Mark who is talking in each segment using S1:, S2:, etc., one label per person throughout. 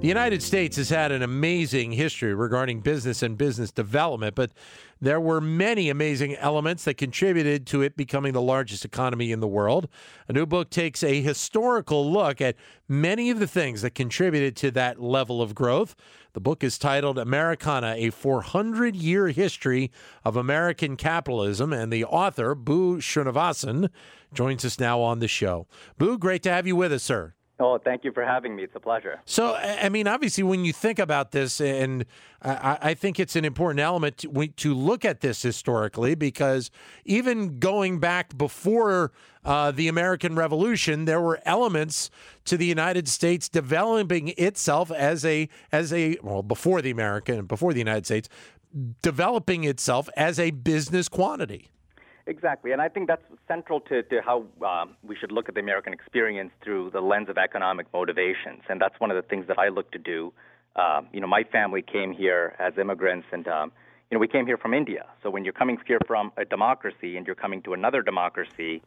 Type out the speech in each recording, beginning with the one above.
S1: The United States has had an amazing history regarding business and business development, but there were many amazing elements that contributed to it becoming the largest economy in the world. A new book takes a historical look at many of the things that contributed to that level of growth. The book is titled Americana A 400 Year History of American Capitalism, and the author, Bhu Srinivasan, joins us now on the show. Bhu, great to have you with us, sir.
S2: Oh, thank you for having me. It's a pleasure.
S1: So, I mean, obviously, when you think about this, and I, I think it's an important element to, to, look at this historically, because even going back before uh, the American Revolution, there were elements to the United States developing itself as a as a well before the American before the United States developing itself as a business quantity.
S2: Exactly, and I think that's central to, to how um, we should look at the American experience through the lens of economic motivations, and that's one of the things that I look to do. Um, you know, my family came here as immigrants, and um, you know, we came here from India. So when you're coming here from a democracy and you're coming to another democracy,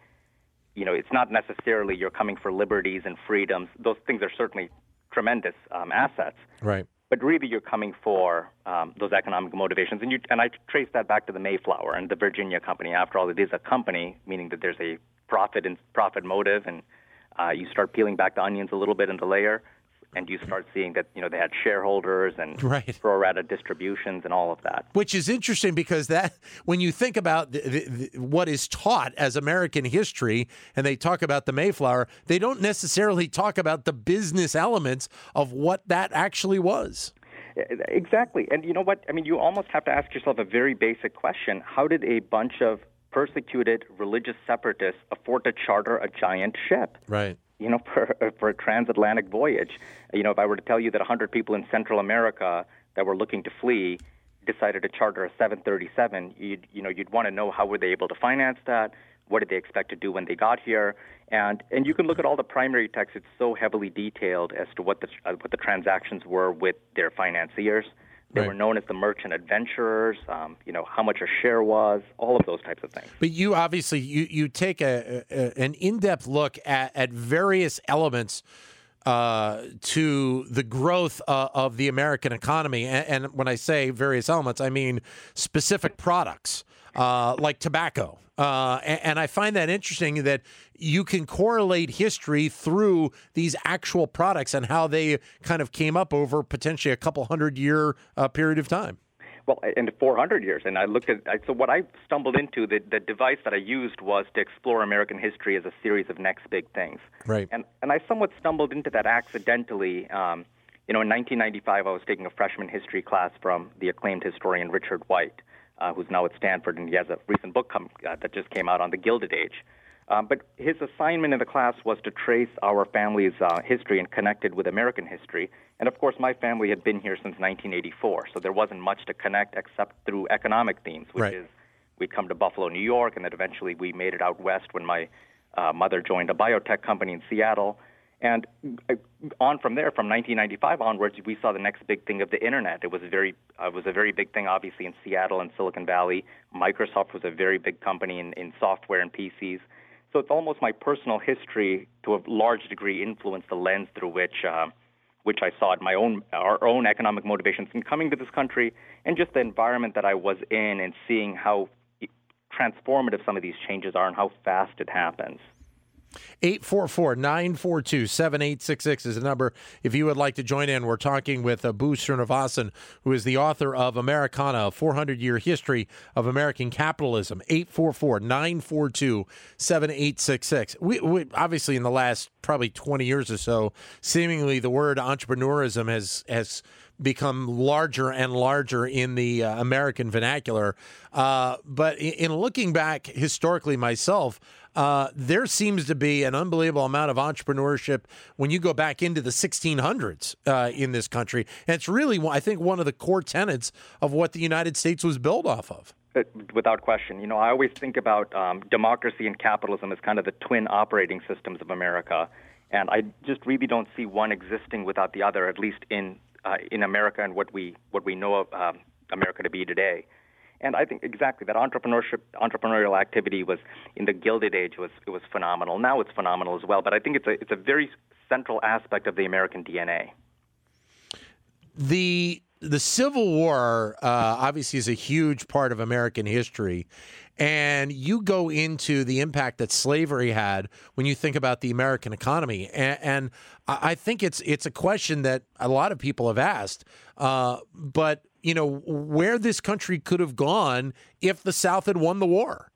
S2: you know, it's not necessarily you're coming for liberties and freedoms. Those things are certainly tremendous um, assets.
S1: Right
S2: but really you're coming for um, those economic motivations. And, you, and I trace that back to the Mayflower and the Virginia Company. After all, it is a company, meaning that there's a profit and profit motive, and uh, you start peeling back the onions a little bit in the layer and you start seeing that you know they had shareholders and
S1: right.
S2: pro rata distributions and all of that.
S1: Which is interesting because that when you think about the, the, the, what is taught as American history, and they talk about the Mayflower, they don't necessarily talk about the business elements of what that actually was.
S2: Exactly, and you know what? I mean, you almost have to ask yourself a very basic question: How did a bunch of persecuted religious separatists afford to charter a giant ship?
S1: Right
S2: you know, for, for a transatlantic voyage. You know, if I were to tell you that 100 people in Central America that were looking to flee decided to charter a 737, you'd, you know, you'd want to know how were they able to finance that? What did they expect to do when they got here? And and you can look at all the primary texts; it's so heavily detailed as to what the uh, what the transactions were with their financiers. They right. were known as the merchant adventurers. Um, you know how much a share was, all of those types of things.
S1: But you obviously you you take a, a an in depth look at at various elements. Uh, to the growth uh, of the American economy. And, and, when I say various elements, I mean specific products uh, like tobacco. Uh, and, and, I find that interesting that you can correlate history through these actual products and how they kind of came up over potentially a couple hundred year uh, period of time.
S2: Well, in 400 years, and I looked at so what I stumbled into the the device that I used was to explore American history as a series of next big things.
S1: Right.
S2: And and I somewhat stumbled into that accidentally. Um, you know, in 1995, I was taking a freshman history class from the acclaimed historian Richard White uh, who's now at Stanford, and he has a recent book come, uh, that just came out on the Gilded Age. Um, but his assignment in the class was to trace our family's uh, history and connect it with American history. And of course, my family had been here since 1984, so there wasn't much to connect except through economic themes, which
S1: right.
S2: is we'd come to Buffalo, New York, and then eventually we made it out west when my uh, mother joined a biotech company in Seattle. And uh, on from there, from 1995 onwards, we saw the next big thing of the internet. It was a very, uh, was a very big thing, obviously, in Seattle and Silicon Valley. Microsoft was a very big company in, in software and PCs. So it's almost my personal history, to a large degree, influenced the lens through which, uh, which I saw it, my own, our own economic motivations in coming to this country, and just the environment that I was in, and seeing how transformative some of these changes are and how fast it happens.
S1: 844 942 7866 is the number if you would like to join in. We're talking with uh, Bhu Srinivasan, who is the author of Americana, a 400 year history of American capitalism. 844 942 7866. We obviously, in the last probably 20 years or so, seemingly the word entrepreneurism has, has become larger and larger in the uh, American vernacular. Uh, but in, in looking back historically myself, uh, there seems to be an unbelievable amount of entrepreneurship when you go back into the 1600s uh, in this country. And it's really, I think, one of the core tenets of what the United States was built off of.
S2: Uh, without question. You know, I always think about um, democracy and capitalism as kind of the twin operating systems of America. And I just really don't see one existing without the other, at least in uh, in America and what we what we know of um, America to be today. And I think exactly that entrepreneurship, entrepreneurial activity was in the Gilded Age was it was phenomenal. Now it's phenomenal as well. But I think it's a it's a very central aspect of the American DNA.
S1: The the Civil War uh, obviously is a huge part of American history, and you go into the impact that slavery had when you think about the American economy. And, and I think it's it's a question that a lot of people have asked. Uh, but you know where this country could have gone if the South had won the war.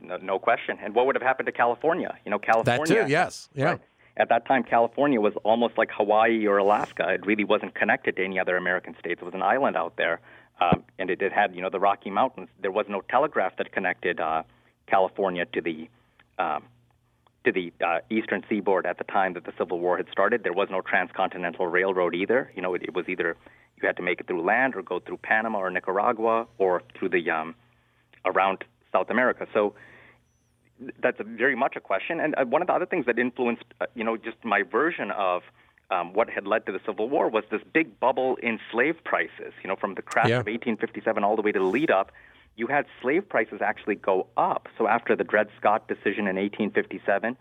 S2: No, no question. And what would have happened to California? You know, California.
S1: That too. Yes. Yeah.
S2: Right? At that time, California was almost like Hawaii or Alaska. It really wasn't connected to any other American states. It was an island out there um, and it, it, had you know the Rocky Mountains. There was no telegraph that connected uh, California to the um, to the uh, eastern seaboard at the time that the Civil War had started. There was no transcontinental railroad either. You know, it, it was either you had to make it through land or go through Panama or Nicaragua or through the um, around South America. So that's a, very much a question. And uh, one of the other things that influenced, uh, you know, just my version of um, what had led to the Civil War was this big bubble in slave prices. You know, from the crash yeah. of 1857 all the way to the lead up, you had slave prices actually go up. So after the Dred Scott decision in 1857,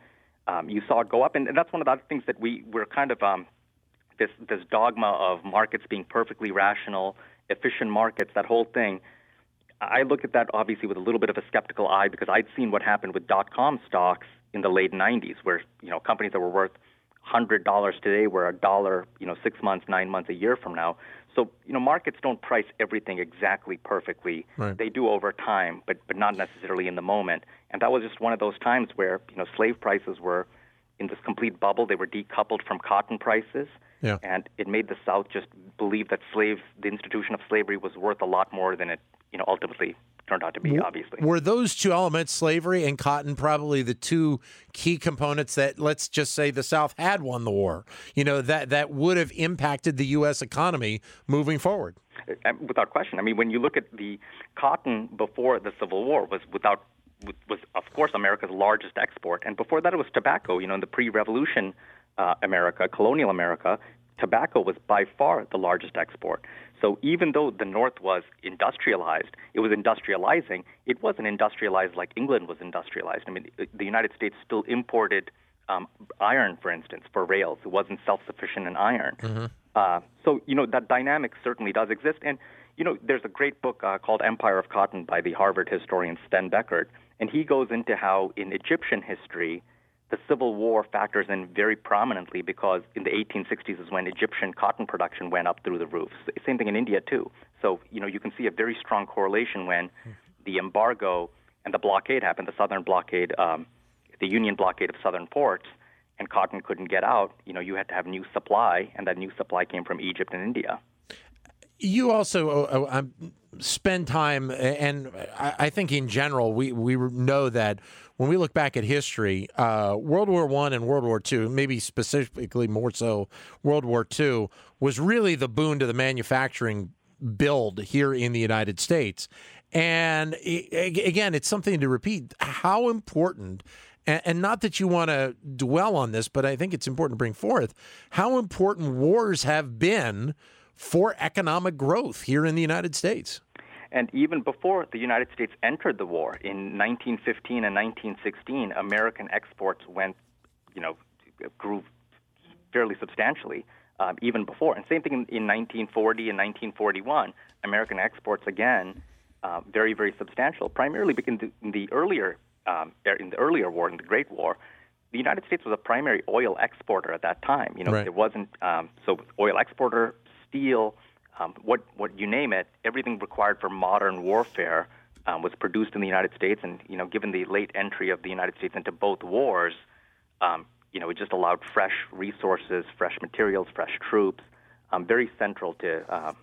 S2: um, you saw it go up, and, and that's one of the other things that we were kind of um, this this dogma of markets being perfectly rational, efficient markets. That whole thing. I look at that obviously with a little bit of a skeptical eye because I'd seen what happened with dot com stocks in the late 90s, where you know companies that were worth hundred dollars today were a dollar, you know, six months, nine months, a year from now. So you know, markets don't price everything exactly perfectly. Right. They do over time, but but not necessarily in the moment. And that was just one of those times where you know slave prices were in this complete bubble. They were decoupled from cotton prices. Yeah. And it made the South just believe that slaves, the institution of slavery, was worth a lot more than it, you know, ultimately turned out to be, obviously.
S1: Were those two elements, slavery and cotton, probably the two key components that, let's just say, the South had won the war? You know, that, that would have impacted the U.S. economy moving forward.
S2: Uh, without question. I mean, when you look at the cotton before the Civil War was without was of course America's largest export, and before that it was tobacco. You know, in the pre-revolution uh, America, colonial America, tobacco was by far the largest export. So even though the North was industrialized, it was industrializing. It wasn't industrialized like England was industrialized. I mean, the United States still imported um, iron, for instance, for rails. It wasn't self-sufficient in iron. Mm-hmm. Uh, so you know that dynamic certainly does exist. And you know, there's a great book uh, called Empire of Cotton by the Harvard historian Sven Beckert, and he goes into how in Egyptian history the Civil War factors in very prominently because in the 1860s is when Egyptian cotton production went up through the roof. Same thing in India too. So you know you can see a very strong correlation when the embargo and the blockade happened, the southern blockade, um, the Union blockade of southern ports, and cotton couldn't get out. You know you had to have new supply, and that new supply came from Egypt and India.
S1: You also uh, uh, spend time, and I think in general, we we know that when we look back at history, uh, World War One and World War Two, maybe specifically more so World War Two, was really the boon to the manufacturing build here in the United States. And again, it's something to repeat. How important and, not that you want to dwell on this, but I think it's important to bring forth how important wars have been for economic growth here in the United States.
S2: And even before the United States entered the war in 1915 and 1916, American exports went, you know, grew fairly substantially. Uh, even before, and same thing in, in 1940 and 1941, American exports again uh, very very substantial. Primarily because in the, in the earlier um, in the earlier war, in the Great War, the United States was a primary oil exporter at that time. You know, right. it wasn't um, so oil exporter, steel, um, what what you name it, everything required for modern warfare um, was produced in the United States. And you know, given the late entry of the United States into both wars, um, you know, it just allowed fresh resources, fresh materials, fresh troops, um, very central to uh,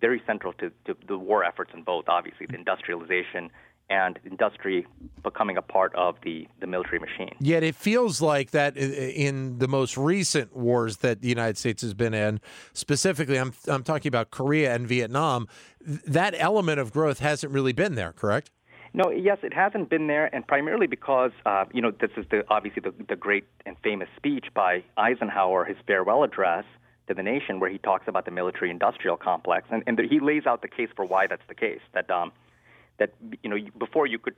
S2: very central to, to the war efforts in both. Obviously, the industrialization and industry becoming a part of the, the military machine.
S1: Yet it feels like that in the most recent wars that the United States has been in, specifically, I'm, I'm talking about Korea and Vietnam, that element of growth hasn't really been there, correct?
S2: No, yes, it hasn't been there, and primarily because uh, you know this is the obviously the, the great and famous speech by Eisenhower, his farewell address to the nation, where he talks about the military-industrial complex, and, and he lays out the case for why that's the case. That um, that you know before you could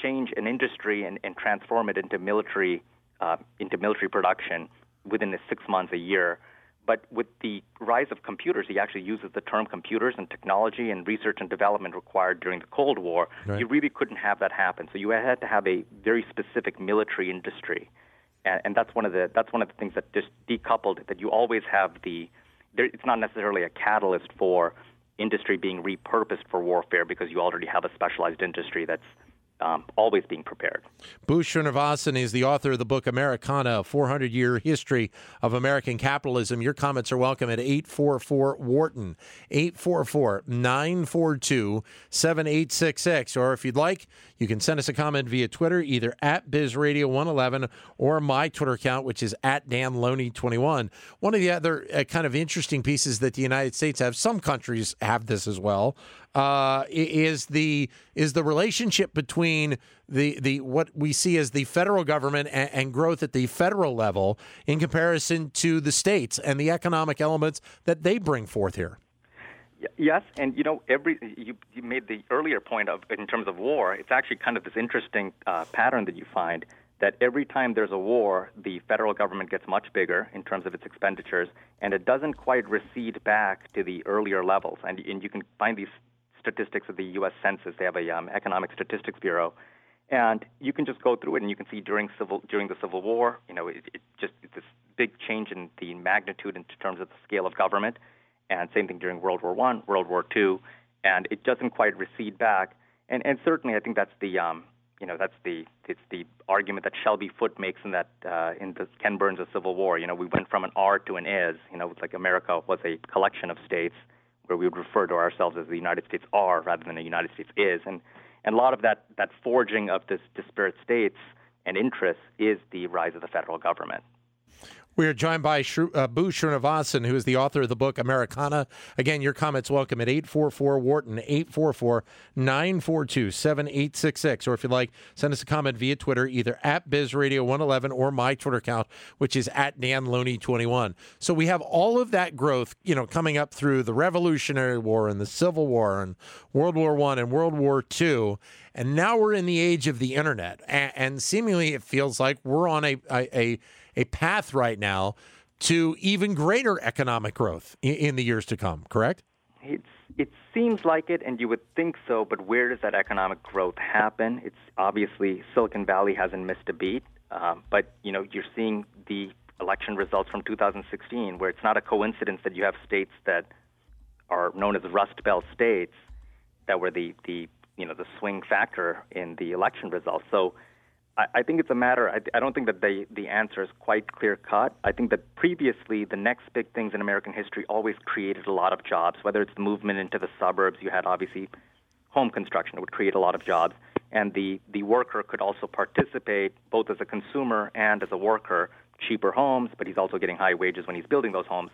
S2: change an industry and, and transform it into military uh, into military production within the six months a year. But with the rise of computers, he actually uses the term computers and technology and research and development required during the Cold War. Right. You really couldn't have that happen. So you had to have a very specific military industry, and, and that's one of the that's one of the things that just decoupled that you always have the. There, it's not necessarily a catalyst for industry being repurposed for warfare because you already have a specialized industry that's um, always being prepared.
S1: Boosh Srinivasan is the author of the book Americana, 400 Year History of American Capitalism. Your comments are welcome at 844 Wharton, 844 942 7866. Or if you'd like, you can send us a comment via Twitter, either at BizRadio111 or my Twitter account, which is at DanLoney21. One of the other uh, kind of interesting pieces that the United States have, some countries have this as well, uh, is the is the relationship between the the what we see as the federal government and, and, growth at the federal level in comparison to the states and the economic elements that they bring forth here.
S2: Yes, and you know, every you, you made the earlier point of in terms of war. It's actually kind of this interesting uh, pattern that you find that every time there's a war, the federal government gets much bigger in terms of its expenditures, and it doesn't quite recede back to the earlier levels. And, and you can find these statistics of the U.S. Census. They have a um, economic statistics bureau, and you can just go through it, and you can see during civil during the Civil War, you know, it, it just this big change in the magnitude in terms of the scale of government, and same thing during World War One, World War Two, and it doesn't quite recede back. And and certainly, I think that's the um, you know that's the it's the argument that Shelby Foote makes in that uh, in the Ken Burns' Civil War. You know, we went from an are to an is. You know, like America was a collection of states where we would refer to ourselves as the United States are rather than the United States is. And, and a lot of that, that forging of this disparate states and interests is the rise of the federal government.
S1: We are joined by Shru, uh, Boosh Srinivasan, who is the author of the book Americana. Again, your comments welcome at 844 Wharton, 844 942 7866. Or if you'd like, send us a comment via Twitter, either at BizRadio111 or my Twitter account, which is at DanLoney21. So we have all of that growth, you know, coming up through the Revolutionary War and the Civil War and World War One and World War Two. And now we're in the age of the internet. And, and seemingly it feels like we're on a, a, a a path right now to even greater economic growth in, in the years to come, correct?
S2: It's, it seems like it, and you would think so, but where does that economic growth happen? It's obviously Silicon Valley hasn't missed a beat, um, but you know you're seeing the election results from 2016, where it's not a coincidence that you have states that are known as Rust Belt states that were the the you know the swing factor in the election results. So I, think it's a matter. I, I don't think that the the answer is quite clear cut. I think that previously the next big things in American history always created a lot of jobs. Whether it's the movement into the suburbs, you had obviously home construction. It would create a lot of jobs, and the the worker could also participate both as a consumer and as a worker. Cheaper homes, but he's also getting high wages when he's building those homes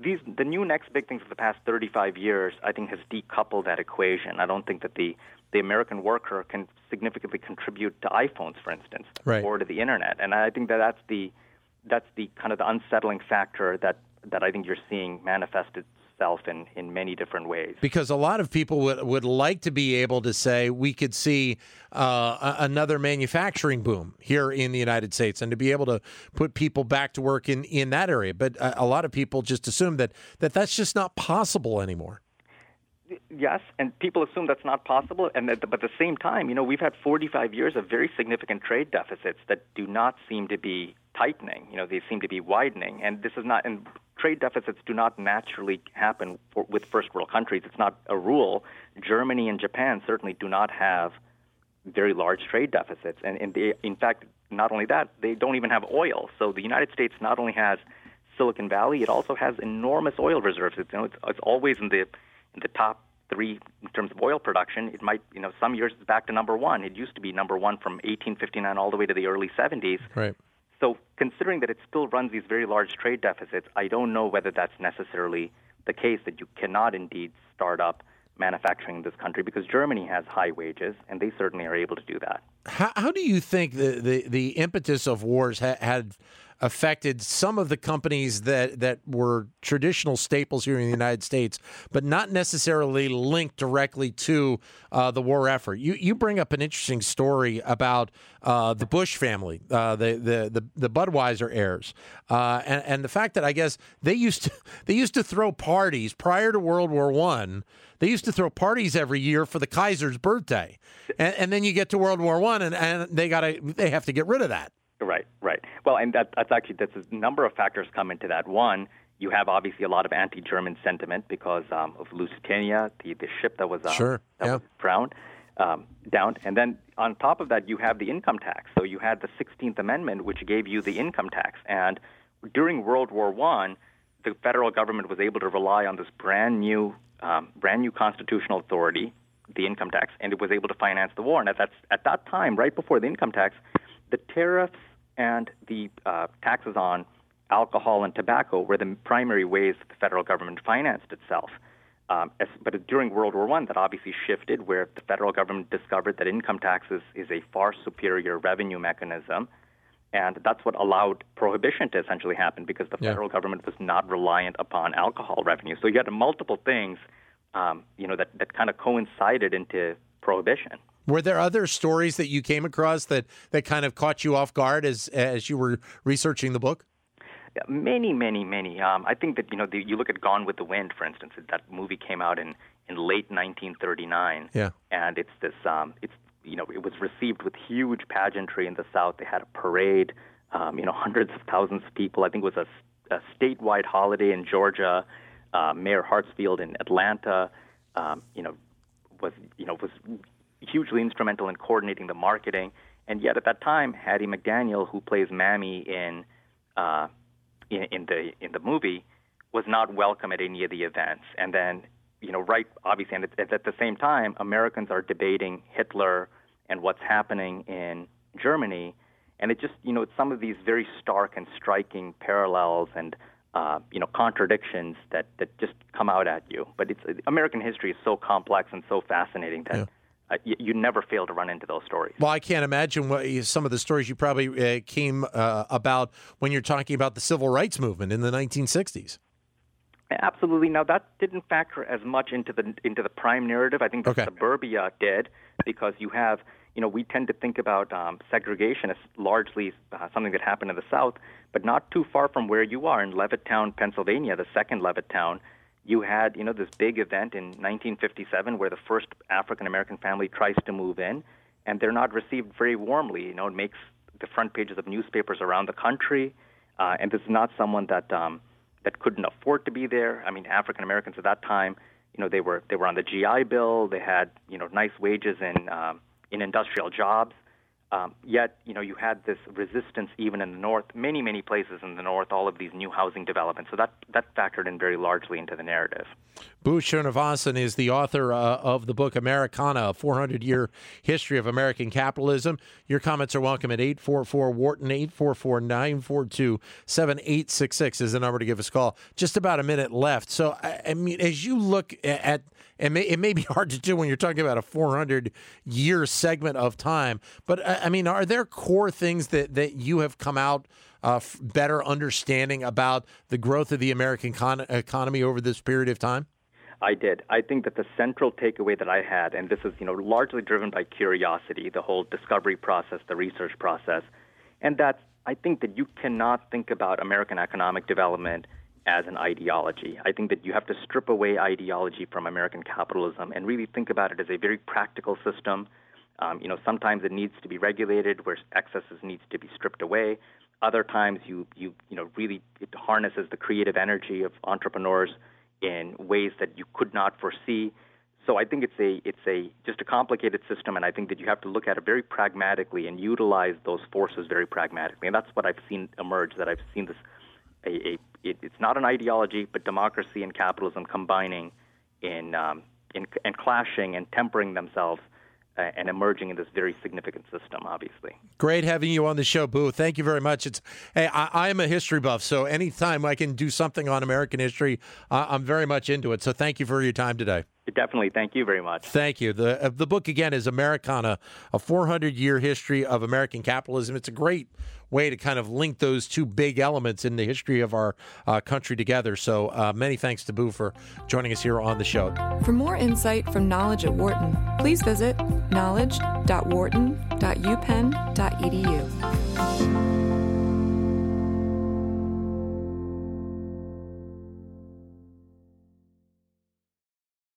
S2: these the new next big things of the past 35 years, I think, has decoupled that equation. I don't think that the the American worker can significantly contribute to iPhones, for instance,
S1: right.
S2: or to the internet. And I think that that's the that's the kind of the unsettling factor that that I think you're seeing manifested itself in, in many different ways.
S1: Because a lot of people would, would like to be able to say we could see uh, another manufacturing boom here in the United States and to be able to put people back to work in, in that area. But a, a lot of people just assume that, that that's just not possible anymore.
S2: Yes, and people assume that's not possible. And that, but at the same time, you know, we've had 45 years of very significant trade deficits that do not seem to be tightening. You know, they seem to be widening. And this is not. And trade deficits do not naturally happen for, with first world countries. It's not a rule. Germany and Japan certainly do not have very large trade deficits. And, and they, in fact, not only that, they don't even have oil. So the United States not only has Silicon Valley, it also has enormous oil reserves. It's, you know, it's, it's always in the in the top three in terms of oil production. It might, you know, some years it's back to number one. It used to be number one from 1859 all the way to the early 70s.
S1: Right.
S2: Considering that it still runs these very large trade deficits, I don't know whether that's necessarily the case that you cannot indeed start up manufacturing in this country because Germany has high wages and they certainly are able to do that.
S1: How, how do you think the, the, the impetus of wars ha- had affected some of the companies that that were traditional staples here in the United States, but not necessarily linked directly to uh, the war effort. You you bring up an interesting story about uh, the Bush family, uh, the, the the the Budweiser heirs, uh, and and the fact that I guess they used to they used to throw parties prior to World War One. They used to throw parties every year for the Kaiser's birthday, and, and then you get to World War One, and, and they got they have to get rid of that.
S2: Right, right. Well, and that, that's actually that's a number of factors come into that. One, you have obviously a lot of anti-German sentiment because um, of Lusitania, the the ship that was um,
S1: sure,
S2: that
S1: yeah.
S2: was drowned, um, downed, and then on top of that, you have the income tax. So you had the 16th Amendment, which gave you the income tax, and during World War One, the federal government was able to rely on this brand new um, brand new constitutional authority, the income tax, and it was able to finance the war. And at that at that time, right before the income tax, the tariffs and the uh, taxes on alcohol and tobacco were the primary ways that the federal government financed itself. Um, as, but during World War I, that obviously shifted, where the federal government discovered that income taxes is a far superior revenue mechanism, and that's what allowed prohibition to essentially happen because the
S1: Yeah.
S2: federal government was not reliant upon alcohol revenue. So you had multiple things, um, you know, that, that kind of coincided into prohibition.
S1: Were there other stories that you came across that, that kind of caught you off guard as as you were researching the book?
S2: Many, many, many. Um, I think that you know the, you look at Gone with the Wind, for instance. That movie came out in in late 1939,
S1: Yeah.
S2: and it's this. Um, it's you know it was received with huge pageantry in the South. They had a parade. Um, you know, hundreds of thousands of people. I think it was a, a statewide holiday in Georgia. Uh, Mayor Hartsfield in Atlanta, um, you know, was you know was hugely instrumental in coordinating the marketing. And yet, at that time, Hattie McDaniel, who plays Mammy in uh, in, in the in the movie was not welcome at any of the events. And then, you know, right, obviously, and at, at the same time, Americans are debating Hitler and what's happening in Germany. And it just, you know, it's some of these very stark and striking parallels and, uh, you know, contradictions that, that just come out at you. But it's American history is so complex and so fascinating that
S1: Yeah.
S2: Uh, you, you never fail to run into those stories.
S1: Well, I can't imagine what some of the stories you probably uh, came uh, about when you're talking about the civil rights movement in the 1960s.
S2: Absolutely. Now that didn't factor as much into the into the prime narrative. I think the
S1: Okay.
S2: suburbia did because you have you know we tend to think about um, segregation as largely uh, something that happened in the South, but not too far from where you are in Levittown, Pennsylvania, the second Levittown. You had you know this big event in 1957 where the first African American family tries to move in, and they're not received very warmly. You know it makes the front pages of newspapers around the country, uh, and this is not someone that. Um, that couldn't afford to be there. I mean, African Americans at that time, you know, they were they were on the GI Bill. They had you know nice wages in um, in industrial jobs. Um, yet, you know, you had this resistance even in the north, many many places in the north, all of these new housing developments. So that that factored in very largely into the narrative.
S1: Bhu Srinivasan is the author uh, of the book Americana, a 400 year history of American capitalism. Your comments are welcome at 844 Wharton, 844 942 7866 is the number to give us a call. Just about a minute left. So, I, I mean, as you look at, and it may be hard to do when you're talking about a 400 year segment of time, but I, I mean, are there core things that, that you have come out uh, f- better understanding about the growth of the American con- economy over this period of time?
S2: I did. I think that the central takeaway that I had, and this is you know largely driven by curiosity, the whole discovery process, the research process, and that's I think that you cannot think about American economic development as an ideology. I think that you have to strip away ideology from American capitalism and really think about it as a very practical system. Um, you know, sometimes it needs to be regulated, where excesses needs to be stripped away. Other times, you you you know really it harnesses the creative energy of entrepreneurs in ways that you could not foresee. So I think it's a it's a just a complicated system, and I think that you have to look at it very pragmatically and utilize those forces very pragmatically. And that's what I've seen emerge. That I've seen this a, a it, it's not an ideology, but democracy and capitalism combining in um, in and clashing and tempering themselves. And emerging in this very significant system, obviously.
S1: Great having you on the show, Bhu. Thank you very much. It's hey, I, I'm a history buff, so anytime I can do something on American history, uh, I'm very much into it. So thank you for your time today.
S2: Definitely. Thank you very much.
S1: Thank you. The uh, the book again is Americana, a 400 year history of American capitalism. It's a great way to kind of link those two big elements in the history of our uh, country together. So uh, many thanks to Bhu for joining us here on the show.
S3: For more insight from Knowledge at Wharton, please visit knowledge.wharton.upenn.edu.